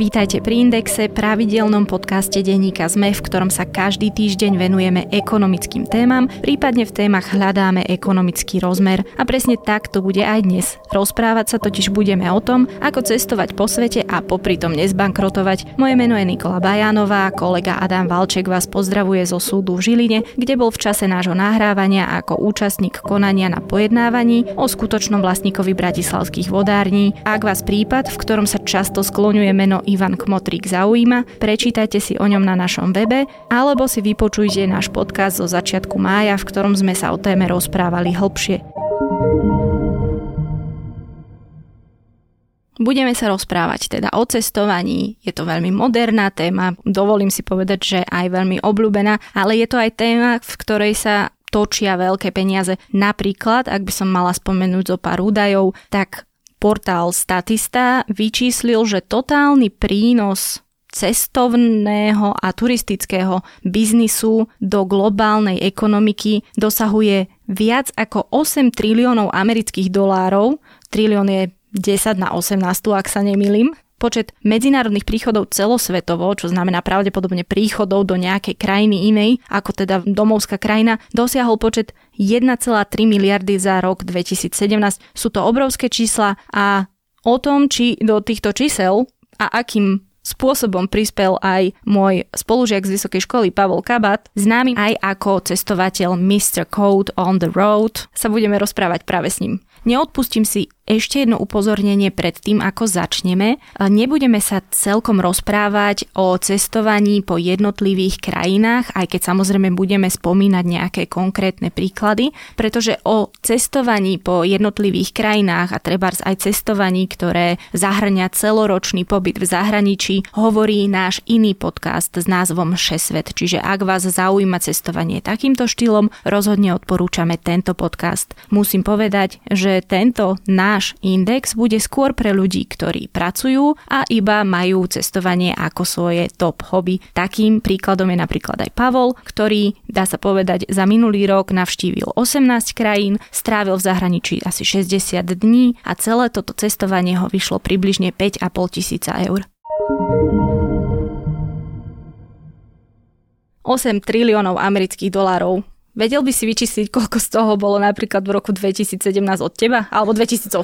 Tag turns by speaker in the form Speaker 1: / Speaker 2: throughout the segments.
Speaker 1: Vítajte pri Indexe, pravidelnom podcaste denníka ZME, v ktorom sa každý týždeň venujeme ekonomickým témam, prípadne v témach hľadáme ekonomický rozmer. A presne tak to bude aj dnes. Rozprávať sa totiž budeme o tom, ako cestovať po svete a popri tom nezbankrotovať. Moje meno je Nikola Bajánová, kolega Adam Valček vás pozdravuje zo súdu v Žiline, kde bol v čase nášho nahrávania ako účastník konania na pojednávaní o skutočnom vlastníkovi bratislavských vodární. Ak vás prípad, v ktorom sa často skloňuje meno Ivan Kmotrík zaujíma, prečítajte si o ňom na našom webe alebo si vypočujte náš podcast zo začiatku mája, v ktorom sme sa o téme rozprávali hlbšie. Budeme sa rozprávať teda o cestovaní. Je to veľmi moderná téma, dovolím si povedať, že aj veľmi obľúbená, ale je to aj téma, v ktorej sa točia veľké peniaze. Napríklad, ak by som mala spomenúť zo pár údajov, tak Portál Statista vyčíslil, že totálny prínos cestovného a turistického biznisu do globálnej ekonomiky dosahuje viac ako 8 triliónov amerických dolárov. Trilión je 10 na 18, ak sa nemýlim. Počet medzinárodných príchodov celosvetovo, čo znamená pravdepodobne príchodov do nejakej krajiny inej, ako teda domovská krajina, dosiahol počet 1,3 miliardy za rok 2017. Sú to obrovské čísla a o tom, či do týchto čísel a akým spôsobom prispel aj môj spolužiak z vysokej školy Pavel Kabat, známy aj ako cestovateľ Mr. Code on the Road, sa budeme rozprávať práve s ním. Neodpustím si ešte jedno upozornenie pred tým, ako začneme. Nebudeme sa celkom rozprávať o cestovaní po jednotlivých krajinách, aj keď samozrejme budeme spomínať nejaké konkrétne príklady, pretože o cestovaní po jednotlivých krajinách a treba aj cestovaní, ktoré zahrňa celoročný pobyt v zahraničí, hovorí náš iný podcast s názvom Šesvet. Čiže ak vás zaujíma cestovanie takýmto štýlom, rozhodne odporúčame tento podcast. Musím povedať, že tento náš náš index bude skôr pre ľudí, ktorí pracujú a iba majú cestovanie ako svoje top hobby. Takým príkladom je napríklad aj Pavol, ktorý, dá sa povedať, za minulý rok navštívil 18 krajín, strávil v zahraničí asi 60 dní a celé toto cestovanie ho vyšlo približne 5,5 tisíca eur. 8 triliónov amerických dolárov Vedel by si vyčísliť, koľko z toho bolo napríklad v roku 2017 od teba? Alebo 2018?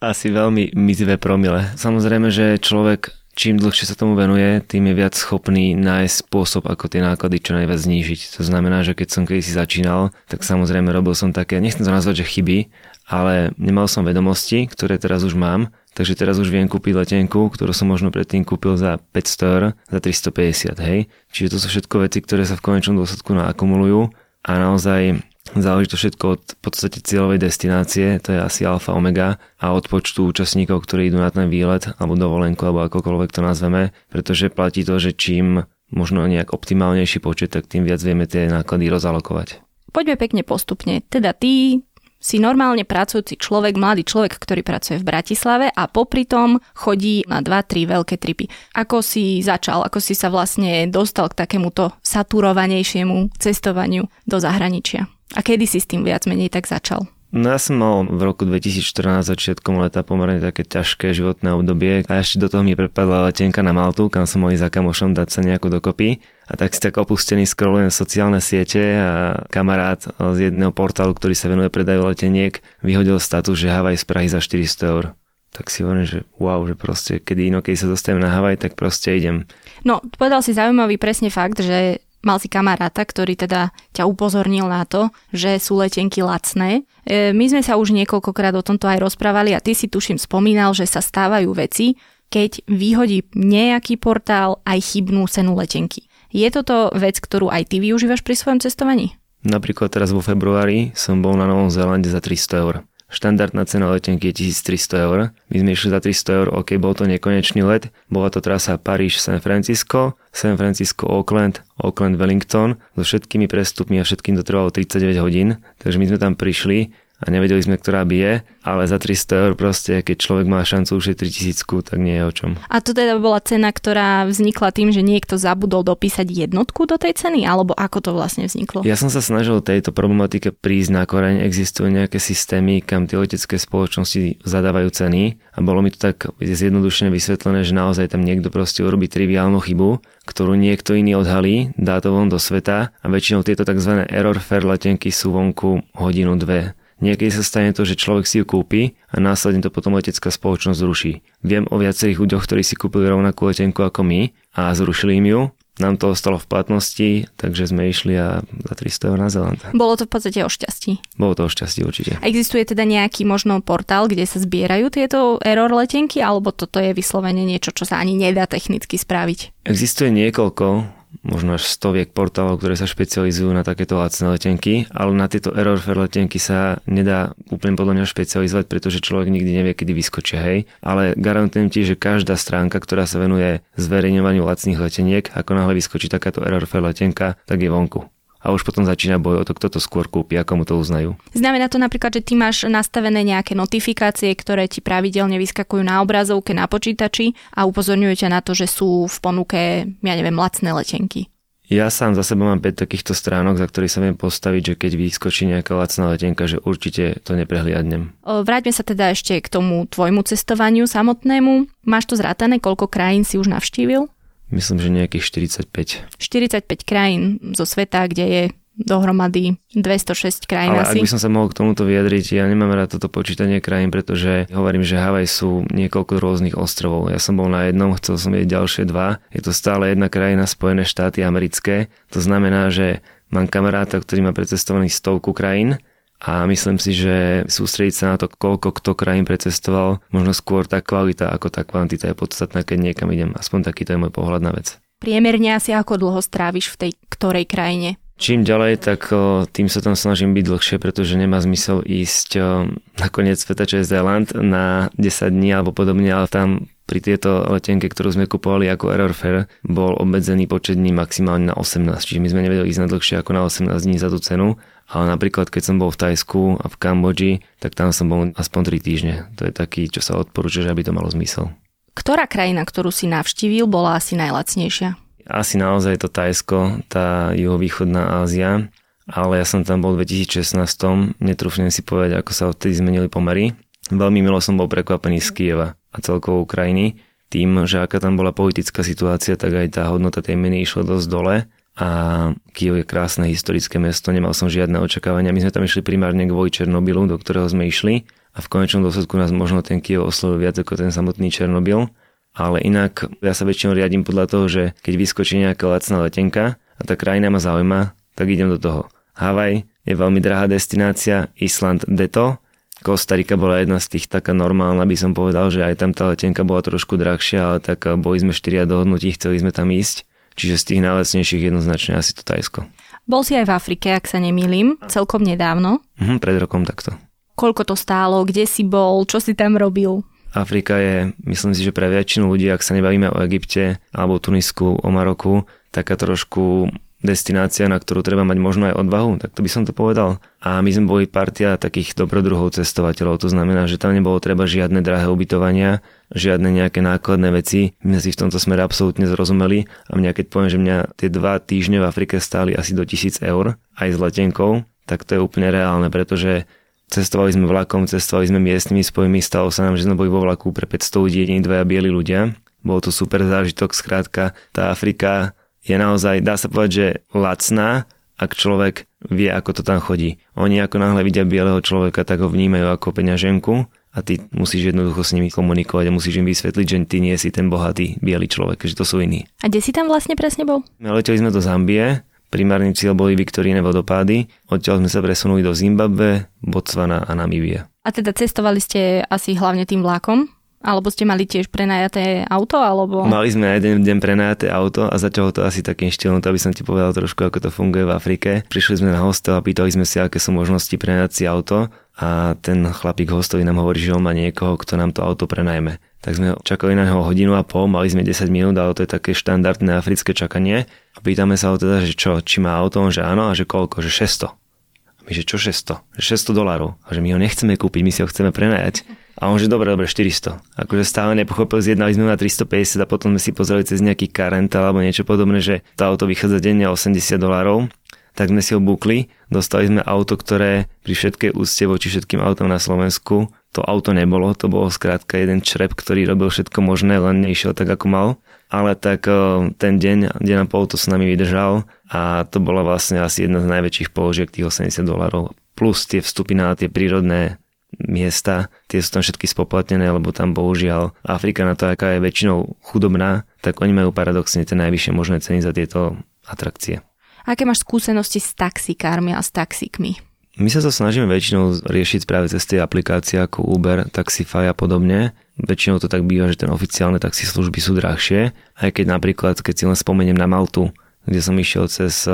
Speaker 2: Asi veľmi mizivé promile. Samozrejme, že človek čím dlhšie sa tomu venuje, tým je viac schopný nájsť spôsob, ako tie náklady čo najviac znížiť. To znamená, že keď som kedysi začínal, tak samozrejme robil som také, nechcem to nazvať, že chyby, ale nemal som vedomosti, ktoré teraz už mám, takže teraz už viem kúpiť letenku, ktorú som možno predtým kúpil za 500 eur, za 350, hej. Čiže to sú všetko veci, ktoré sa v konečnom dôsledku naakumulujú a naozaj záleží to všetko od v podstate cieľovej destinácie, to je asi alfa omega a od počtu účastníkov, ktorí idú na ten výlet alebo dovolenku alebo akokoľvek to nazveme, pretože platí to, že čím možno nejak optimálnejší počet, tak tým viac vieme tie náklady rozalokovať.
Speaker 1: Poďme pekne postupne. Teda ty si normálne pracujúci človek, mladý človek, ktorý pracuje v Bratislave a popri tom chodí na 2-3 veľké tripy. Ako si začal, ako si sa vlastne dostal k takémuto saturovanejšiemu cestovaniu do zahraničia? A kedy si s tým viac menej tak začal?
Speaker 2: No ja som mal v roku 2014 začiatkom leta pomerne také ťažké životné obdobie a ešte do toho mi prepadla letenka na Maltu, kam som mohli za kamošom dať sa nejako dokopy. A tak si tak opustený scrollujem sociálne siete a kamarát z jedného portálu, ktorý sa venuje predaju leteniek, vyhodil status, že Havaj z Prahy za 400 eur tak si hovorím, že wow, že proste kedy inokedy sa dostanem na Havaj, tak proste idem.
Speaker 1: No, povedal si zaujímavý presne fakt, že mal si kamaráta, ktorý teda ťa upozornil na to, že sú letenky lacné. E, my sme sa už niekoľkokrát o tomto aj rozprávali a ty si tuším spomínal, že sa stávajú veci, keď vyhodí nejaký portál aj chybnú cenu letenky. Je toto vec, ktorú aj ty využívaš pri svojom cestovaní?
Speaker 2: Napríklad teraz vo februári som bol na Novom Zélande za 300 eur. Štandardná cena letenky je 1300 eur. My sme išli za 300 eur, ok, bol to nekonečný let. Bola to trasa Paríž-San Francisco, San Francisco-Auckland, Auckland-Wellington. So všetkými prestupmi a všetkým to trvalo 39 hodín. Takže my sme tam prišli a nevedeli sme, ktorá by je, ale za 300 eur proste, keď človek má šancu ušetriť tisícku, tak nie je o čom.
Speaker 1: A to teda bola cena, ktorá vznikla tým, že niekto zabudol dopísať jednotku do tej ceny, alebo ako to vlastne vzniklo?
Speaker 2: Ja som sa snažil tejto problematike prísť na koreň. Existujú nejaké systémy, kam tie letecké spoločnosti zadávajú ceny a bolo mi to tak zjednodušene vysvetlené, že naozaj tam niekto proste urobí triviálnu chybu, ktorú niekto iný odhalí, dá to von do sveta a väčšinou tieto tzv. error fair letenky sú vonku hodinu, dve Niekedy sa stane to, že človek si ju kúpi a následne to potom letecká spoločnosť zruší. Viem o viacerých ľuďoch, ktorí si kúpili rovnakú letenku ako my a zrušili im ju. Nám to ostalo v platnosti, takže sme išli a za 300 eur na Zeland.
Speaker 1: Bolo to v podstate o šťastí.
Speaker 2: Bolo to o šťastí určite.
Speaker 1: A existuje teda nejaký možno portál, kde sa zbierajú tieto error letenky, alebo toto je vyslovene niečo, čo sa ani nedá technicky spraviť?
Speaker 2: Existuje niekoľko možno až stoviek portálov, ktoré sa špecializujú na takéto lacné letenky, ale na tieto error letenky sa nedá úplne podľa mňa špecializovať, pretože človek nikdy nevie, kedy vyskočia, hej. Ale garantujem ti, že každá stránka, ktorá sa venuje zverejňovaniu lacných leteniek, ako náhle vyskočí takáto error letenka, tak je vonku a už potom začína boj o to, kto to skôr kúpi a komu to uznajú.
Speaker 1: Znamená to napríklad, že ty máš nastavené nejaké notifikácie, ktoré ti pravidelne vyskakujú na obrazovke na počítači a upozorňujú ťa na to, že sú v ponuke, ja neviem, lacné letenky.
Speaker 2: Ja sám za sebou mám 5 takýchto stránok, za ktorých sa viem postaviť, že keď vyskočí nejaká lacná letenka, že určite to neprehliadnem.
Speaker 1: Vráťme sa teda ešte k tomu tvojmu cestovaniu samotnému. Máš to zrátané, koľko krajín si už navštívil?
Speaker 2: Myslím, že nejakých 45.
Speaker 1: 45 krajín zo sveta, kde je dohromady 206 krajín
Speaker 2: Ale
Speaker 1: asi.
Speaker 2: ak by som sa mohol k tomuto vyjadriť, ja nemám rád toto počítanie krajín, pretože hovorím, že Havaj sú niekoľko rôznych ostrovov. Ja som bol na jednom, chcel som vidieť ďalšie dva. Je to stále jedna krajina, Spojené štáty americké. To znamená, že mám kamaráta, ktorý má precestovaných stovku krajín a myslím si, že sústrediť sa na to, koľko kto krajín precestoval, možno skôr tá kvalita ako tá kvantita je podstatná, keď niekam idem. Aspoň taký to je môj pohľad na vec.
Speaker 1: Priemerne asi ako dlho stráviš v tej ktorej krajine?
Speaker 2: Čím ďalej, tak tým sa tam snažím byť dlhšie, pretože nemá zmysel ísť na koniec sveta, čo je Zéland, na 10 dní alebo podobne, ale tam pri tieto letenke, ktorú sme kupovali ako Error Fair, bol obmedzený počet dní maximálne na 18, čiže my sme nevedeli ísť na dlhšie ako na 18 dní za tú cenu ale napríklad keď som bol v Tajsku a v Kambodži, tak tam som bol aspoň 3 týždne. To je taký, čo sa odporúča, že aby to malo zmysel.
Speaker 1: Ktorá krajina, ktorú si navštívil, bola asi najlacnejšia?
Speaker 2: Asi naozaj to Tajsko, tá juhovýchodná Ázia, ale ja som tam bol v 2016, netrúfnem si povedať, ako sa odtedy zmenili pomery. Veľmi milo som bol prekvapený z Kieva a celkovo Ukrajiny. Tým, že aká tam bola politická situácia, tak aj tá hodnota tej meny išla dosť dole a Kiev je krásne historické mesto, nemal som žiadne očakávania. My sme tam išli primárne kvôli Černobylu, do ktorého sme išli a v konečnom dôsledku nás možno ten Kiev oslovil viac ako ten samotný Černobyl. Ale inak ja sa väčšinou riadím podľa toho, že keď vyskočí nejaká lacná letenka a tá krajina ma zaujíma, tak idem do toho. Havaj je veľmi drahá destinácia, Island deto, Kostarika bola jedna z tých taká normálna, by som povedal, že aj tam tá letenka bola trošku drahšia, ale tak boli sme štyria dohodnutí, chceli sme tam ísť Čiže z tých najlacnejších jednoznačne asi to Tajsko.
Speaker 1: Bol si aj v Afrike, ak sa nemýlim, celkom nedávno.
Speaker 2: Mhm, pred rokom takto.
Speaker 1: Koľko to stálo, kde si bol, čo si tam robil?
Speaker 2: Afrika je, myslím si, že pre väčšinu ľudí, ak sa nebavíme o Egypte alebo Tunisku, o Maroku, taká trošku destinácia, na ktorú treba mať možno aj odvahu, tak to by som to povedal. A my sme boli partia takých dobrodruhov cestovateľov, to znamená, že tam nebolo treba žiadne drahé ubytovania, žiadne nejaké nákladné veci. My sme si v tomto smere absolútne zrozumeli a mňa keď poviem, že mňa tie dva týždne v Afrike stáli asi do 1000 eur, aj s letenkou, tak to je úplne reálne, pretože cestovali sme vlakom, cestovali sme miestnymi spojmi, stalo sa nám, že sme boli vo vlaku pre 500 ľudí, jedni dvaja bieli ľudia. Bol to super zážitok, skrátka tá Afrika je naozaj, dá sa povedať, že lacná, ak človek vie, ako to tam chodí. Oni ako náhle vidia bieleho človeka, tak ho vnímajú ako peňaženku a ty musíš jednoducho s nimi komunikovať a musíš im vysvetliť, že ty nie si ten bohatý biely človek, že to sú iní.
Speaker 1: A kde si tam vlastne presne bol?
Speaker 2: My leteli sme do Zambie, primárny cieľ boli Viktoríne vodopády, odtiaľ sme sa presunuli do Zimbabwe, Botswana a Namibia.
Speaker 1: A teda cestovali ste asi hlavne tým vlákom? Alebo ste mali tiež prenajaté auto? Alebo...
Speaker 2: Mali sme aj jeden deň prenajaté auto a začalo to asi takým štýlom, to aby som ti povedal trošku, ako to funguje v Afrike. Prišli sme na hostel a pýtali sme si, aké sú možnosti prenajať si auto a ten chlapík hostovi nám hovorí, že on má niekoho, kto nám to auto prenajme. Tak sme čakali na neho hodinu a pol, mali sme 10 minút, ale to je také štandardné africké čakanie. A pýtame sa ho teda, že čo, či má auto, on že áno a že koľko, že 600. My že čo 600? 600 dolárov. A že my ho nechceme kúpiť, my si ho chceme prenajať. A on že dobre, dobre, 400. Akože stále nepochopil, zjednali sme na 350 a potom sme si pozreli cez nejaký karent alebo niečo podobné, že to auto vychádza denne 80 dolárov tak sme si ho bukli, dostali sme auto, ktoré pri všetkej úcte voči všetkým autom na Slovensku, to auto nebolo, to bolo skrátka jeden črep, ktorý robil všetko možné, len neišiel tak, ako mal. Ale tak eh, ten deň, deň a pol to s nami vydržal a to bola vlastne asi jedna z najväčších položiek tých 80 dolarov. Plus tie vstupy na tie prírodné miesta, tie sú tam všetky spoplatnené, lebo tam bohužiaľ Afrika na to, aká je väčšinou chudobná, tak oni majú paradoxne tie najvyššie možné ceny za tieto atrakcie.
Speaker 1: Aké máš skúsenosti s taxikármi a s taxikmi?
Speaker 2: My sa to snažíme väčšinou riešiť práve cez tie aplikácie ako Uber, Taxify a podobne. Väčšinou to tak býva, že ten oficiálne taxislužby sú drahšie, aj keď napríklad, keď si len spomeniem na Maltu, kde som išiel cez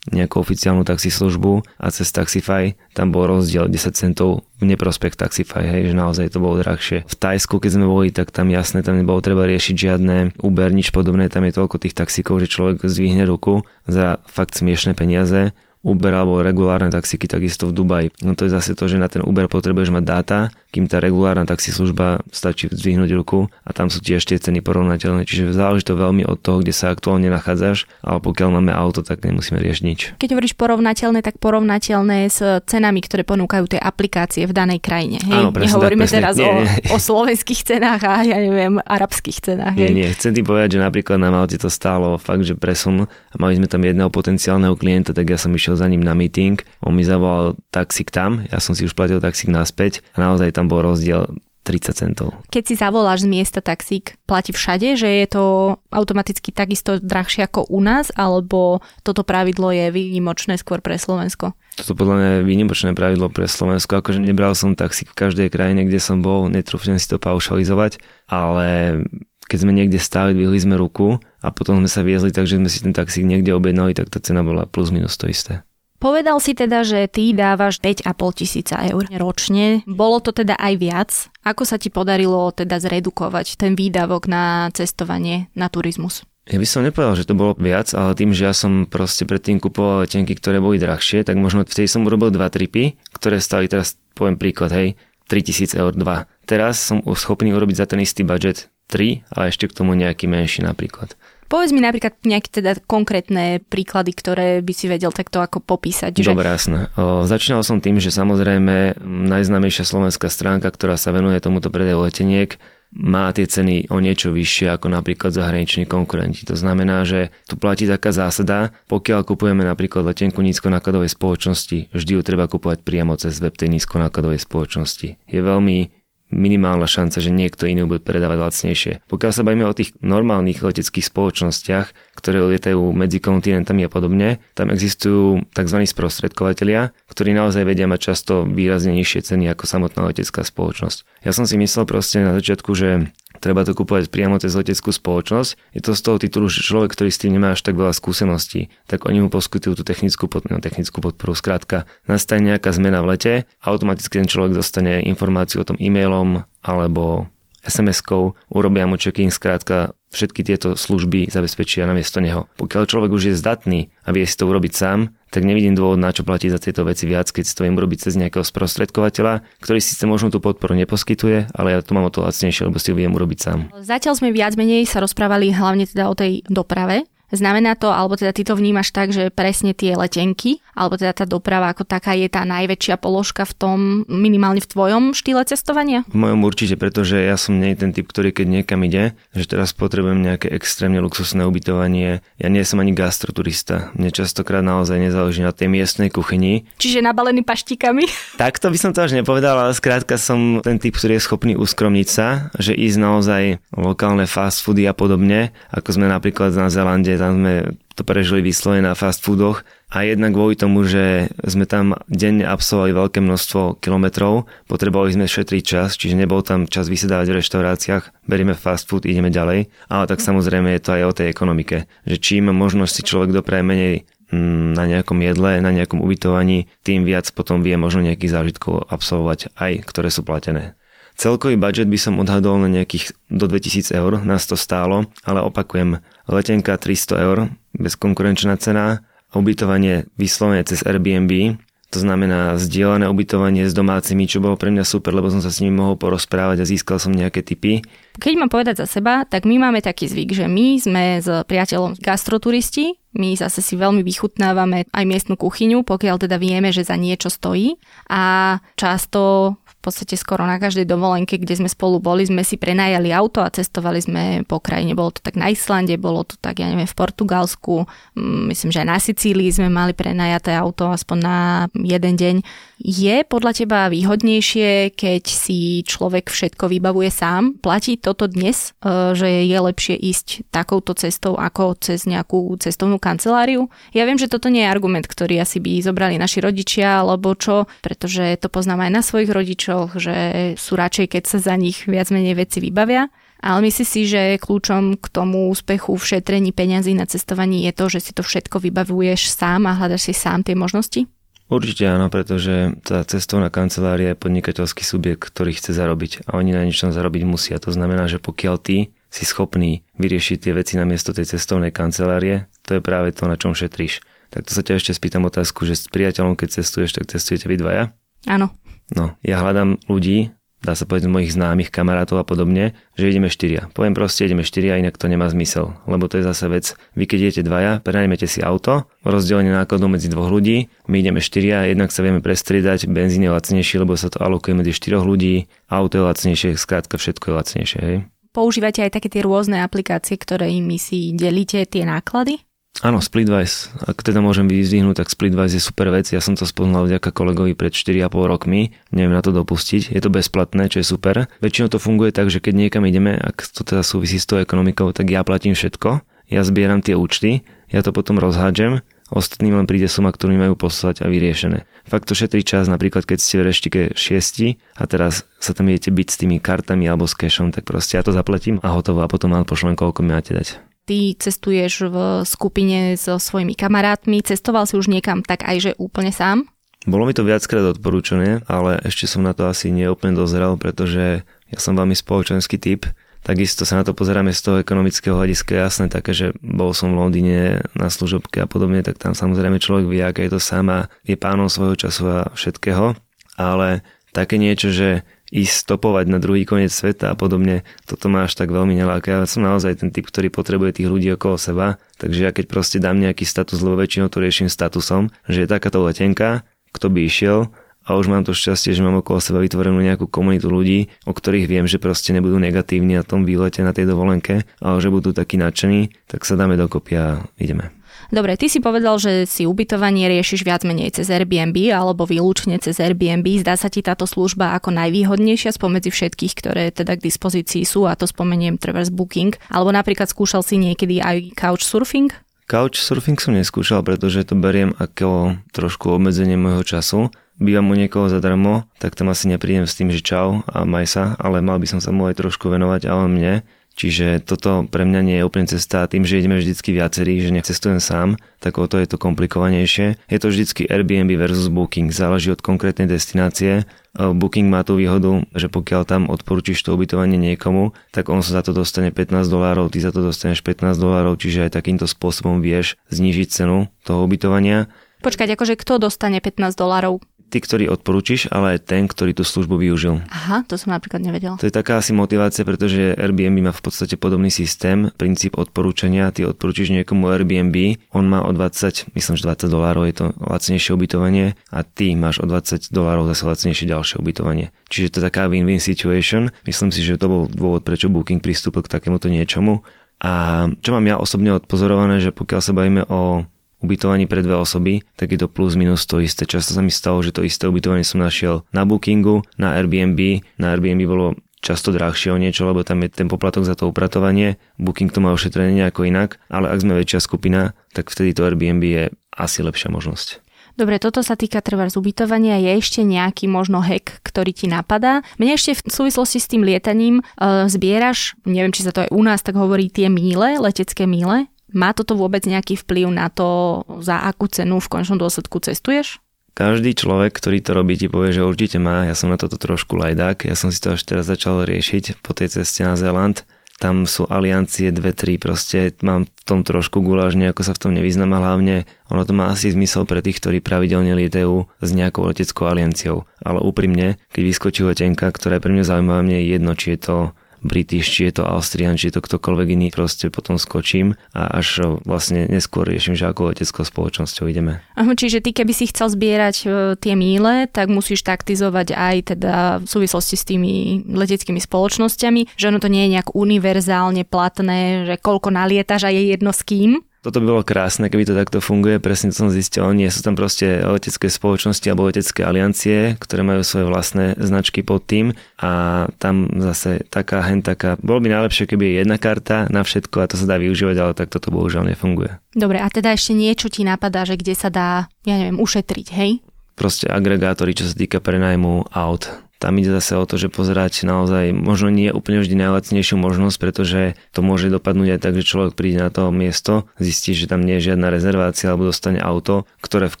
Speaker 2: nejakú oficiálnu taxislužbu a cez Taxify tam bol rozdiel 10 centov v neprospech Taxify, hej, že naozaj to bolo drahšie. V Tajsku, keď sme boli, tak tam jasne, tam nebolo treba riešiť žiadne Uber, nič podobné, tam je toľko tých taxíkov, že človek zdvihne ruku za fakt smiešné peniaze Uber alebo regulárne taxíky takisto v Dubaji. No to je zase to, že na ten Uber potrebuješ mať dáta, kým tá regulárna taxislužba stačí zdvihnúť ruku a tam sú tiež tie ceny porovnateľné. Čiže záleží to veľmi od toho, kde sa aktuálne nachádzaš, ale pokiaľ máme auto, tak nemusíme riešiť nič.
Speaker 1: Keď hovoríš porovnateľné, tak porovnateľné s cenami, ktoré ponúkajú tie aplikácie v danej krajine. Hej?
Speaker 2: Áno, presne,
Speaker 1: Nehovoríme
Speaker 2: tak, presne.
Speaker 1: teraz
Speaker 2: nie,
Speaker 1: o,
Speaker 2: nie.
Speaker 1: o slovenských cenách a ja neviem, arabských cenách.
Speaker 2: Nie,
Speaker 1: hej?
Speaker 2: nie, chcem ti povedať, že napríklad na Malte to stálo fakt, že presun a mali sme tam jedného potenciálneho klienta, tak ja som išiel za ním na meeting, on mi zavolal taxík tam, ja som si už platil taxík naspäť a naozaj tam bol rozdiel 30 centov.
Speaker 1: Keď si zavoláš z miesta taxík, platí všade, že je to automaticky takisto drahšie ako u nás, alebo toto pravidlo je výnimočné skôr pre Slovensko?
Speaker 2: Toto podľa mňa je výnimočné pravidlo pre Slovensko, akože nebral som taxík v každej krajine, kde som bol, netrúfnem si to paušalizovať, ale keď sme niekde stáli, dvihli sme ruku a potom sme sa viezli, takže sme si ten taxík niekde objednali, tak tá cena bola plus minus to isté.
Speaker 1: Povedal si teda, že ty dávaš 5,5 tisíca eur ročne. Bolo to teda aj viac. Ako sa ti podarilo teda zredukovať ten výdavok na cestovanie, na turizmus?
Speaker 2: Ja by som nepovedal, že to bolo viac, ale tým, že ja som proste predtým kupoval letenky, ktoré boli drahšie, tak možno vtedy som urobil dva tripy, ktoré stali teraz, poviem príklad, hej, 3000 eur 2. Teraz som schopný urobiť za ten istý budget 3 a ešte k tomu nejaký menší napríklad.
Speaker 1: Povedz mi napríklad nejaké teda konkrétne príklady, ktoré by si vedel takto ako popísať. Že...
Speaker 2: Dobre, jasné. O, začínal som tým, že samozrejme najznámejšia slovenská stránka, ktorá sa venuje tomuto predajú leteniek, má tie ceny o niečo vyššie ako napríklad zahraniční konkurenti. To znamená, že tu platí taká zásada, pokiaľ kupujeme napríklad letenku nízkonákladovej spoločnosti, vždy ju treba kupovať priamo cez web tej nízkonákladovej spoločnosti. Je veľmi minimálna šanca, že niekto iný bude predávať lacnejšie. Pokiaľ sa bavíme o tých normálnych leteckých spoločnostiach, ktoré lietajú medzi kontinentami a podobne, tam existujú tzv. sprostredkovateľia, ktorí naozaj vedia mať často výrazne nižšie ceny ako samotná letecká spoločnosť. Ja som si myslel proste na začiatku, že treba to kúpovať priamo cez leteckú spoločnosť. Je to z toho titulu, že človek, ktorý s tým nemá až tak veľa skúseností, tak oni mu poskytujú tú technickú, pod, no, technickú podporu. Skrátka, nastane nejaká zmena v lete, automaticky ten človek dostane informáciu o tom e-mailom alebo SMS-kou, urobia mu check-in, skrátka všetky tieto služby zabezpečia namiesto neho. Pokiaľ človek už je zdatný a vie si to urobiť sám, tak nevidím dôvod, na čo platí za tieto veci viac, keď si to viem urobiť cez nejakého sprostredkovateľa, ktorý síce možno tú podporu neposkytuje, ale ja to mám o to lacnejšie, lebo si ju viem urobiť sám.
Speaker 1: Zatiaľ sme viac menej sa rozprávali hlavne teda o tej doprave, Znamená to, alebo teda ty to vnímaš tak, že presne tie letenky, alebo teda tá doprava ako taká je tá najväčšia položka v tom, minimálne v tvojom štýle cestovania?
Speaker 2: V mojom určite, pretože ja som nie ten typ, ktorý keď niekam ide, že teraz potrebujem nejaké extrémne luxusné ubytovanie. Ja nie som ani gastroturista. Mne častokrát naozaj nezáleží na tej miestnej kuchyni.
Speaker 1: Čiže nabalený paštikami?
Speaker 2: Takto by som to až nepovedal, ale skrátka som ten typ, ktorý je schopný uskromniť sa, že ísť naozaj lokálne fast foody a podobne, ako sme napríklad na Zelande, tam sme to prežili vyslovene na fast foodoch a jednak kvôli tomu, že sme tam denne absolvovali veľké množstvo kilometrov, potrebovali sme šetriť čas, čiže nebol tam čas vysedávať v reštauráciách, berieme fast food, ideme ďalej, ale tak samozrejme je to aj o tej ekonomike, že čím možnosť si človek dopraje menej mm, na nejakom jedle, na nejakom ubytovaní, tým viac potom vie možno nejakých zážitkov absolvovať aj, ktoré sú platené. Celkový budget by som odhadol na nejakých do 2000 eur, nás to stálo, ale opakujem, letenka 300 eur, bezkonkurenčná cena, ubytovanie vyslovene cez Airbnb, to znamená zdieľané ubytovanie s domácimi, čo bolo pre mňa super, lebo som sa s nimi mohol porozprávať a získal som nejaké tipy.
Speaker 1: Keď mám povedať za seba, tak my máme taký zvyk, že my sme s priateľom gastroturisti, my zase si veľmi vychutnávame aj miestnu kuchyňu, pokiaľ teda vieme, že za niečo stojí. A často podstate skoro na každej dovolenke, kde sme spolu boli, sme si prenajali auto a cestovali sme po krajine. Bolo to tak na Islande, bolo to tak, ja neviem, v Portugalsku, mm, myslím, že aj na Sicílii sme mali prenajaté auto aspoň na jeden deň. Je podľa teba výhodnejšie, keď si človek všetko vybavuje sám? Platí toto dnes, e, že je lepšie ísť takouto cestou ako cez nejakú cestovnú kanceláriu? Ja viem, že toto nie je argument, ktorý asi by zobrali naši rodičia, alebo čo, pretože to poznám aj na svojich rodičoch, že sú radšej, keď sa za nich viac menej veci vybavia. Ale myslíš si, že kľúčom k tomu úspechu v šetrení peňazí na cestovaní je to, že si to všetko vybavuješ sám a hľadaš si sám tie možnosti?
Speaker 2: Určite áno, pretože tá cestovná kancelária je podnikateľský subjekt, ktorý chce zarobiť a oni na niečom zarobiť musia. To znamená, že pokiaľ ty si schopný vyriešiť tie veci na miesto tej cestovnej kancelárie, to je práve to, na čom šetríš. Tak to sa ťa ešte spýtam otázku, že s priateľom, keď cestuješ, tak cestujete vy dvaja?
Speaker 1: Áno.
Speaker 2: No, ja hľadám ľudí, dá sa povedať mojich známych, kamarátov a podobne, že ideme štyria. Poviem proste, ideme štyria, inak to nemá zmysel, lebo to je zase vec. Vy keď idete dvaja, prenajmete si auto, rozdelenie nákladov medzi dvoch ľudí, my ideme štyria, jednak sa vieme prestriedať, benzín je lacnejší, lebo sa to alokuje medzi štyroch ľudí, auto je lacnejšie, skrátka všetko je lacnejšie, hej.
Speaker 1: Používate aj také tie rôzne aplikácie, ktoré im si delíte tie náklady?
Speaker 2: Áno, Splitwise. Ak teda môžem vyzdvihnúť, tak Splitwise je super vec. Ja som to spoznal vďaka kolegovi pred 4,5 rokmi. Neviem na to dopustiť. Je to bezplatné, čo je super. Väčšinou to funguje tak, že keď niekam ideme, ak to teda súvisí s tou ekonomikou, tak ja platím všetko. Ja zbieram tie účty, ja to potom rozhádžem ostatným len príde suma, ktorú majú poslať a vyriešené. Fakt to šetrí čas, napríklad keď ste v reštike 6 a teraz sa tam idete byť s tými kartami alebo s cashom, tak proste ja to zaplatím a hotovo a potom vám pošlem, koľko mi máte dať.
Speaker 1: Ty cestuješ v skupine so svojimi kamarátmi, cestoval si už niekam tak aj, že úplne sám?
Speaker 2: Bolo mi to viackrát odporúčané, ale ešte som na to asi neúplne dozrel, pretože ja som veľmi spoločenský typ. Takisto sa na to pozeráme z toho ekonomického hľadiska jasné také, že bol som v Londýne na služobke a podobne, tak tam samozrejme človek vie, aké je to sama, je pánom svojho času a všetkého, ale také niečo, že ísť stopovať na druhý koniec sveta a podobne, toto ma až tak veľmi neláka. Ja som naozaj ten typ, ktorý potrebuje tých ľudí okolo seba, takže ja keď proste dám nejaký status, lebo väčšinou to riešim statusom, že je takáto letenka, kto by išiel, a už mám to šťastie, že mám okolo seba vytvorenú nejakú komunitu ľudí, o ktorých viem, že proste nebudú negatívni na tom výlete, na tej dovolenke, ale že budú takí nadšení, tak sa dáme dokopy a ideme.
Speaker 1: Dobre, ty si povedal, že si ubytovanie riešiš viac menej cez Airbnb alebo výlučne cez Airbnb. Zdá sa ti táto služba ako najvýhodnejšia spomedzi všetkých, ktoré teda k dispozícii sú a to spomeniem Traverse Booking. Alebo napríklad skúšal si niekedy aj Couchsurfing?
Speaker 2: Couchsurfing som neskúšal, pretože to beriem ako trošku obmedzenie môjho času. Bývam u niekoho zadarmo, tak tam asi neprídem s tým, že čau a maj sa, ale mal by som sa mu aj trošku venovať a on mne. Čiže toto pre mňa nie je úplne cesta tým, že ideme vždycky viacerí, že necestujem sám, tak o to je to komplikovanejšie. Je to vždycky Airbnb versus Booking, záleží od konkrétnej destinácie. Booking má tú výhodu, že pokiaľ tam odporúčiš to ubytovanie niekomu, tak on sa za to dostane 15 dolárov, ty za to dostaneš 15 dolárov, čiže aj takýmto spôsobom vieš znížiť cenu toho ubytovania.
Speaker 1: Počkať, akože kto dostane 15 dolárov?
Speaker 2: Ty, ktorý odporúčiš, ale aj ten, ktorý tú službu využil.
Speaker 1: Aha, to som napríklad nevedel.
Speaker 2: To je taká asi motivácia, pretože Airbnb má v podstate podobný systém, princíp odporúčania. Ty odporúčiš niekomu Airbnb, on má o 20, myslím, že 20 dolárov je to lacnejšie ubytovanie a ty máš o 20 dolárov zase lacnejšie ďalšie ubytovanie. Čiže to je taká win-win situation. Myslím si, že to bol dôvod, prečo Booking pristúpil k takémuto niečomu. A čo mám ja osobne odpozorované, že pokiaľ sa bavíme o ubytovaní pre dve osoby, tak je to plus minus to isté. Často sa mi stalo, že to isté ubytovanie som našiel na Bookingu, na Airbnb. Na Airbnb bolo často drahšie o niečo, lebo tam je ten poplatok za to upratovanie. Booking to má ošetrené nejako inak, ale ak sme väčšia skupina, tak vtedy to Airbnb je asi lepšia možnosť.
Speaker 1: Dobre, toto sa týka trvá z ubytovania. Je ešte nejaký možno hack, ktorý ti napadá? Mne ešte v súvislosti s tým lietaním e, zbieraš, neviem, či sa to aj u nás tak hovorí, tie míle, letecké míle? Má toto vôbec nejaký vplyv na to, za akú cenu v končnom dôsledku cestuješ?
Speaker 2: Každý človek, ktorý to robí, ti povie, že určite má. Ja som na toto trošku lajdák. Ja som si to až teraz začal riešiť po tej ceste na Zeland. tam sú aliancie dve, tri, proste mám v tom trošku guláž, nejako sa v tom nevyznam a hlavne ono to má asi zmysel pre tých, ktorí pravidelne lietajú s nejakou leteckou alianciou. Ale úprimne, keď vyskočí letenka, ktorá je pre mňa zaujímavá, mne je jedno, či je to British, či je to Austrian, či je to ktokoľvek iný, proste potom skočím a až vlastne neskôr riešim, že ako leteckou spoločnosťou ideme.
Speaker 1: Čiže ty keby si chcel zbierať e, tie míle, tak musíš taktizovať aj teda v súvislosti s tými leteckými spoločnosťami, že ono to nie je nejak univerzálne platné, že koľko nalietaš a je jedno s kým,
Speaker 2: toto by bolo krásne, keby to takto funguje, presne to som zistil. Nie sú tam proste letecké spoločnosti alebo letecké aliancie, ktoré majú svoje vlastné značky pod tým a tam zase taká hen taká. Bolo by najlepšie, keby je jedna karta na všetko a to sa dá využívať, ale tak toto bohužiaľ nefunguje.
Speaker 1: Dobre, a teda ešte niečo ti napadá, že kde sa dá, ja neviem, ušetriť, hej?
Speaker 2: Proste agregátory, čo sa týka prenajmu aut tam ide zase o to, že pozerať naozaj možno nie úplne vždy najlacnejšiu možnosť, pretože to môže dopadnúť aj tak, že človek príde na to miesto, zistí, že tam nie je žiadna rezervácia alebo dostane auto, ktoré v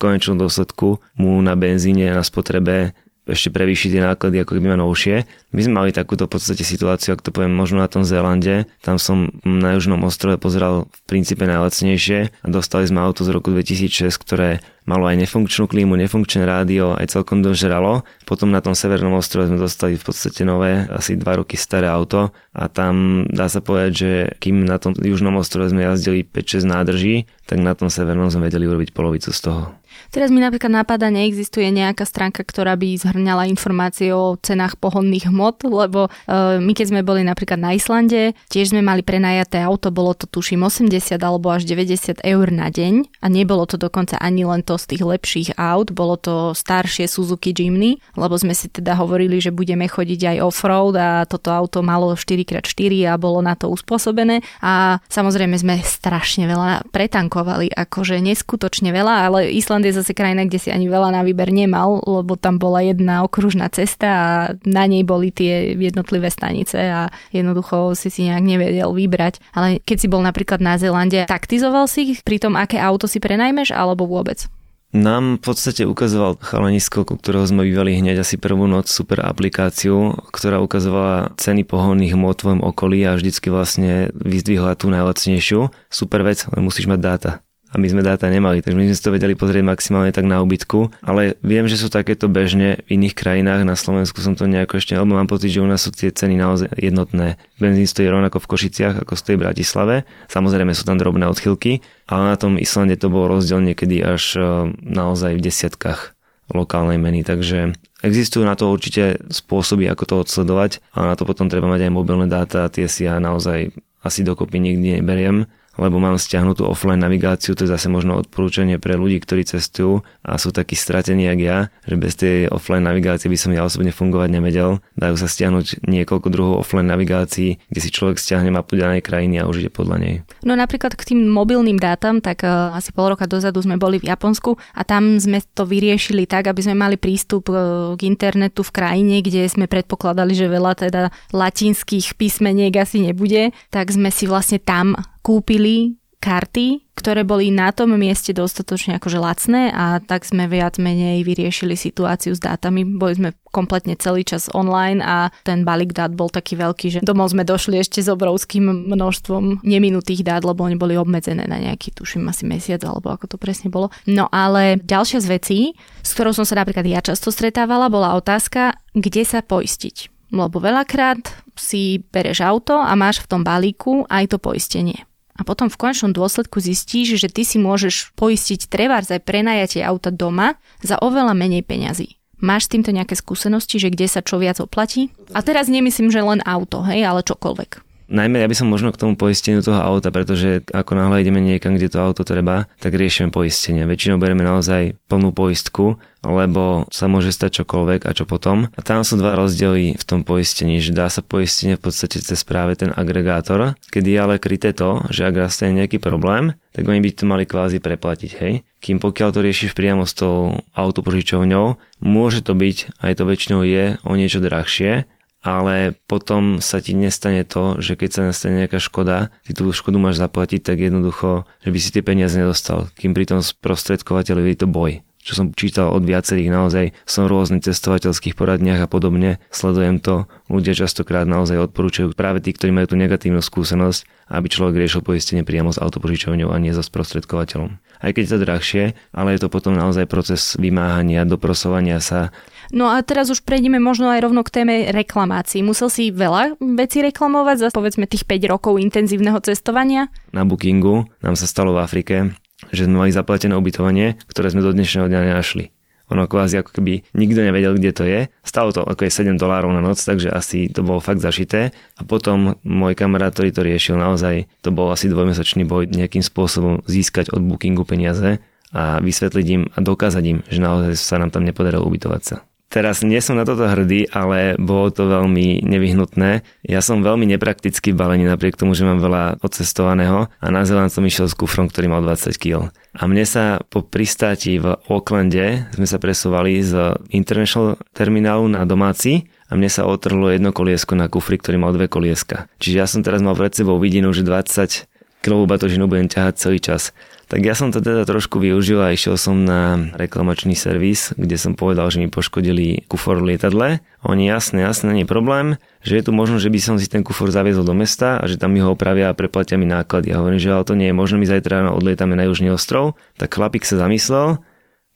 Speaker 2: konečnom dôsledku mu na benzíne a na spotrebe ešte prevýšiť tie náklady, ako keby ma novšie. My sme mali takúto v podstate situáciu, ak to poviem možno na tom Zélande. Tam som na južnom ostrove pozeral v princípe najlacnejšie a dostali sme auto z roku 2006, ktoré malo aj nefunkčnú klímu, nefunkčné rádio, aj celkom dožralo. Potom na tom severnom ostrove sme dostali v podstate nové, asi dva roky staré auto a tam dá sa povedať, že kým na tom južnom ostrove sme jazdili 5-6 nádrží, tak na tom severnom sme vedeli urobiť polovicu z toho.
Speaker 1: Teraz mi napríklad napadá, neexistuje nejaká stránka, ktorá by zhrňala informácie o cenách pohodných hmot, lebo uh, my keď sme boli napríklad na Islande, tiež sme mali prenajaté auto, bolo to tuším 80 alebo až 90 eur na deň a nebolo to dokonca ani len to z tých lepších aut, bolo to staršie Suzuki Jimny, lebo sme si teda hovorili, že budeme chodiť aj off-road a toto auto malo 4x4 a bolo na to uspôsobené. A samozrejme sme strašne veľa pretankovali, akože neskutočne veľa, ale Island je zase krajina, kde si ani veľa na výber nemal, lebo tam bola jedna okružná cesta a na nej boli tie jednotlivé stanice a jednoducho si si nejak nevedel vybrať. Ale keď si bol napríklad na Zelande, taktizoval si pri tom, aké auto si prenajmeš alebo vôbec?
Speaker 2: Nám v podstate ukazoval chalanisko, ku ktorého sme bývali hneď asi prvú noc super aplikáciu, ktorá ukazovala ceny pohonných hmot v tvojom okolí a vždycky vlastne vyzdvihla tú najlacnejšiu. Super vec, len musíš mať dáta a my sme dáta nemali, takže my sme si to vedeli pozrieť maximálne tak na ubytku, ale viem, že sú takéto bežne v iných krajinách, na Slovensku som to nejako ešte, lebo mám pocit, že u nás sú tie ceny naozaj jednotné. Benzín stojí rovnako v Košiciach, ako stojí v Bratislave, samozrejme sú tam drobné odchylky, ale na tom Islande to bolo rozdiel niekedy až e, naozaj v desiatkách lokálnej meny, takže existujú na to určite spôsoby, ako to odsledovať, ale na to potom treba mať aj mobilné dáta, tie si ja naozaj asi dokopy nikdy neberiem lebo mám stiahnutú offline navigáciu, to je zase možno odporúčanie pre ľudí, ktorí cestujú a sú takí stratení, jak ja, že bez tej offline navigácie by som ja osobne fungovať nevedel. Dajú sa stiahnuť niekoľko druhov offline navigácií, kde si človek stiahne mapu danej krajiny a už ide podľa nej.
Speaker 1: No napríklad k tým mobilným dátam, tak uh, asi pol roka dozadu sme boli v Japonsku a tam sme to vyriešili tak, aby sme mali prístup uh, k internetu v krajine, kde sme predpokladali, že veľa teda latinských písmeniek asi nebude, tak sme si vlastne tam kúpili karty, ktoré boli na tom mieste dostatočne akože lacné a tak sme viac menej vyriešili situáciu s dátami. Boli sme kompletne celý čas online a ten balík dát bol taký veľký, že domov sme došli ešte s obrovským množstvom neminutých dát, lebo oni boli obmedzené na nejaký, tuším, asi mesiac, alebo ako to presne bolo. No ale ďalšia z vecí, s ktorou som sa napríklad ja často stretávala, bola otázka, kde sa poistiť. Lebo veľakrát si bereš auto a máš v tom balíku aj to poistenie a potom v konečnom dôsledku zistíš, že ty si môžeš poistiť trevár aj prenajatie auta doma za oveľa menej peňazí. Máš s týmto nejaké skúsenosti, že kde sa čo viac oplatí? A teraz nemyslím, že len auto, hej, ale čokoľvek.
Speaker 2: Najmä ja by som možno k tomu poisteniu toho auta, pretože ako náhle ideme niekam, kde to auto treba, tak riešime poistenie. Väčšinou bereme naozaj plnú poistku, lebo sa môže stať čokoľvek a čo potom. A tam sú dva rozdiely v tom poistení, že dá sa poistenie v podstate cez práve ten agregátor, kedy je ale kryté to, že ak rastne nejaký problém, tak oni by to mali kvázi preplatiť, hej. Kým pokiaľ to riešiš priamo s tou autopožičovňou, môže to byť, aj to väčšinou je, o niečo drahšie, ale potom sa ti nestane to, že keď sa nastane nejaká škoda, ty tú škodu máš zaplatiť, tak jednoducho, že by si tie peniaze nedostal, kým pri tom sprostredkovateľovi je to boj. čo som čítal od viacerých naozaj, som v rôznych cestovateľských poradniach a podobne, sledujem to, ľudia častokrát naozaj odporúčajú práve tí, ktorí majú tú negatívnu skúsenosť, aby človek riešil poistenie priamo s autopožičovňou a nie so sprostredkovateľom. Aj keď je to drahšie, ale je to potom naozaj proces vymáhania, doprosovania sa.
Speaker 1: No a teraz už prejdeme možno aj rovno k téme reklamácií. Musel si veľa vecí reklamovať za povedzme tých 5 rokov intenzívneho cestovania?
Speaker 2: Na bookingu nám sa stalo v Afrike, že sme mali zaplatené ubytovanie, ktoré sme do dnešného dňa nenašli. Ono kvázi ako keby nikto nevedel, kde to je. Stalo to ako je 7 dolárov na noc, takže asi to bolo fakt zašité. A potom môj kamarát, ktorý to riešil, naozaj to bol asi dvojmesačný boj nejakým spôsobom získať od bookingu peniaze a vysvetliť im a dokázať im, že naozaj sa nám tam nepodarilo ubytovať sa. Teraz nie som na toto hrdý, ale bolo to veľmi nevyhnutné. Ja som veľmi nepraktický v balení, napriek tomu, že mám veľa odcestovaného a na Zeland som išiel s kufrom, ktorý mal 20 kg. A mne sa po pristáti v Aucklande sme sa presúvali z International terminálu na domáci a mne sa otrhlo jedno koliesko na kufri, ktorý mal dve kolieska. Čiže ja som teraz mal pred sebou vidinu, že 20 kg batožinu budem ťahať celý čas. Tak ja som to teda trošku využil a išiel som na reklamačný servis, kde som povedal, že mi poškodili kufor v lietadle. Oni jasne, jasne, nie problém, že je tu možno, že by som si ten kufor zaviezol do mesta a že tam mi ho opravia a preplatia mi náklady. Ja hovorím, že ale to nie je možno, my zajtra odlietame na južný ostrov. Tak chlapík sa zamyslel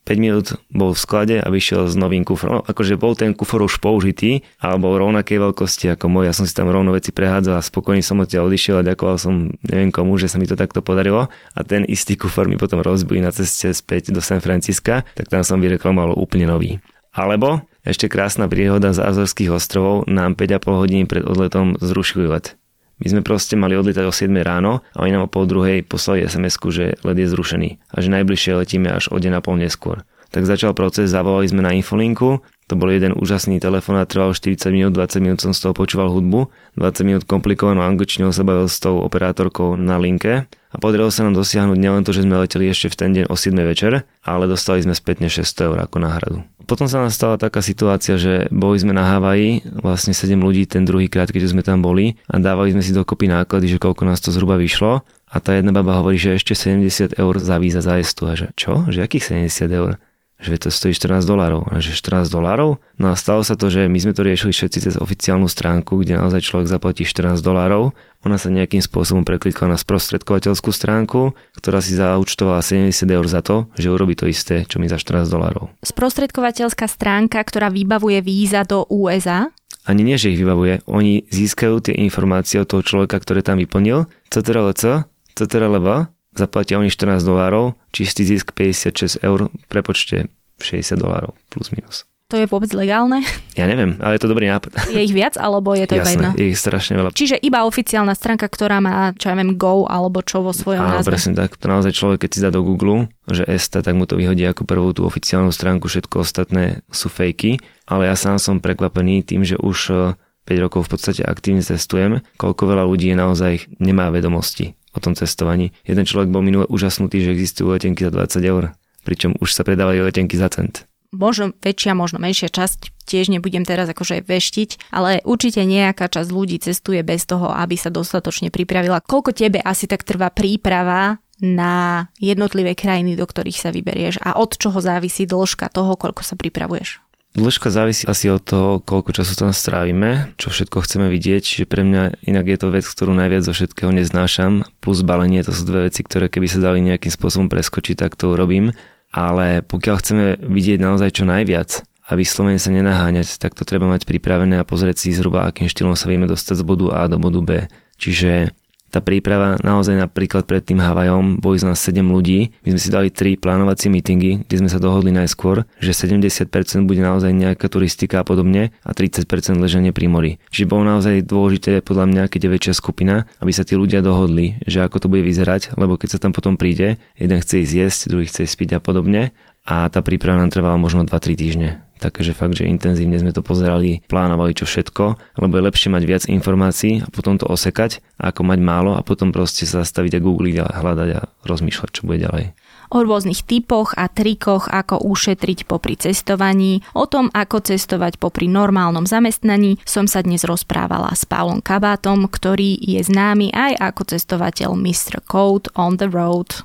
Speaker 2: 5 minút bol v sklade a vyšiel s novým kufrom. No, akože bol ten kufor už použitý, alebo rovnakej veľkosti ako môj. Ja som si tam rovno veci prehádzal a spokojne som odtiaľ odišiel a ďakoval som neviem komu, že sa mi to takto podarilo. A ten istý kufor mi potom rozbili na ceste späť do San Francisca, tak tam som vyreklamoval úplne nový. Alebo ešte krásna príhoda z Azorských ostrovov nám 5,5 hodiny pred odletom zrušili let. My sme proste mali odlietať o 7 ráno a oni nám o pol druhej poslali sms že let je zrušený a že najbližšie letíme až o deň a pol neskôr. Tak začal proces, zavolali sme na infolinku, to bol jeden úžasný telefón a trval 40 minút, 20 minút som z toho počúval hudbu, 20 minút komplikovanú angličtinou sa bavil s tou operátorkou na linke a podarilo sa nám dosiahnuť nielen to, že sme leteli ešte v ten deň o 7 večer, ale dostali sme spätne 600 eur ako náhradu. Potom sa nastala taká situácia, že boli sme na Havaji, vlastne 7 ľudí ten druhý krát, keď sme tam boli a dávali sme si dokopy náklady, že koľko nás to zhruba vyšlo a tá jedna baba hovorí, že ešte 70 eur za víza za jestu a že čo? Že akých 70 eur? že to stojí 14 dolárov. A že 14 dolárov? No a stalo sa to, že my sme to riešili všetci cez oficiálnu stránku, kde naozaj človek zaplatí 14 dolárov. Ona sa nejakým spôsobom preklikla na sprostredkovateľskú stránku, ktorá si zaučtovala 70 eur za to, že urobí to isté, čo mi za 14 dolárov.
Speaker 1: Sprostredkovateľská stránka, ktorá vybavuje víza do USA?
Speaker 2: Ani nie, že ich vybavuje. Oni získajú tie informácie od toho človeka, ktoré tam vyplnil. CTRL-C, CTRL-V zaplatia oni 14 dolárov, čistý zisk 56 eur, prepočte 60 dolárov plus minus.
Speaker 1: To je vôbec legálne?
Speaker 2: Ja neviem, ale je to dobrý nápad.
Speaker 1: Je ich viac, alebo je to
Speaker 2: Jasné,
Speaker 1: iba jedna?
Speaker 2: je ich strašne veľa.
Speaker 1: Čiže iba oficiálna stránka, ktorá má, čo ja viem, Go, alebo čo vo svojom
Speaker 2: Áno,
Speaker 1: názve.
Speaker 2: presne tak. To naozaj človek, keď si dá do Google, že ESTA, tak mu to vyhodí ako prvú tú oficiálnu stránku, všetko ostatné sú fejky. Ale ja sám som prekvapený tým, že už 5 eh, rokov v podstate aktívne cestujem, koľko veľa ľudí naozaj nemá vedomosti o tom cestovaní. Jeden človek bol minule úžasnutý, že existujú letenky za 20 eur, pričom už sa predávajú letenky za cent.
Speaker 1: Možno väčšia, možno menšia časť, tiež nebudem teraz akože veštiť, ale určite nejaká časť ľudí cestuje bez toho, aby sa dostatočne pripravila. Koľko tebe asi tak trvá príprava na jednotlivé krajiny, do ktorých sa vyberieš a od čoho závisí dĺžka toho, koľko sa pripravuješ?
Speaker 2: Dĺžka závisí asi od toho, koľko času tam strávime, čo všetko chceme vidieť, čiže pre mňa inak je to vec, ktorú najviac zo všetkého neznášam, plus balenie, to sú dve veci, ktoré keby sa dali nejakým spôsobom preskočiť, tak to urobím, ale pokiaľ chceme vidieť naozaj čo najviac a vyslovene sa nenaháňať, tak to treba mať pripravené a pozrieť si zhruba, akým štýlom sa vieme dostať z bodu A do bodu B. Čiže tá príprava naozaj napríklad pred tým Havajom boli z nás 7 ľudí. My sme si dali 3 plánovacie meetingy, kde sme sa dohodli najskôr, že 70% bude naozaj nejaká turistika a podobne a 30% leženie pri mori. Čiže bolo naozaj dôležité podľa mňa, keď je väčšia skupina, aby sa tí ľudia dohodli, že ako to bude vyzerať, lebo keď sa tam potom príde, jeden chce ísť jesť, druhý chce ísť spiť a podobne a tá príprava nám trvala možno 2-3 týždne takže fakt, že intenzívne sme to pozerali, plánovali čo všetko, lebo je lepšie mať viac informácií a potom to osekať, ako mať málo a potom proste sa zastaviť a googliť a hľadať a rozmýšľať, čo bude ďalej.
Speaker 1: O rôznych typoch a trikoch, ako ušetriť popri cestovaní, o tom, ako cestovať popri normálnom zamestnaní, som sa dnes rozprávala s Pavlom Kabátom, ktorý je známy aj ako cestovateľ Mr. Code on the Road.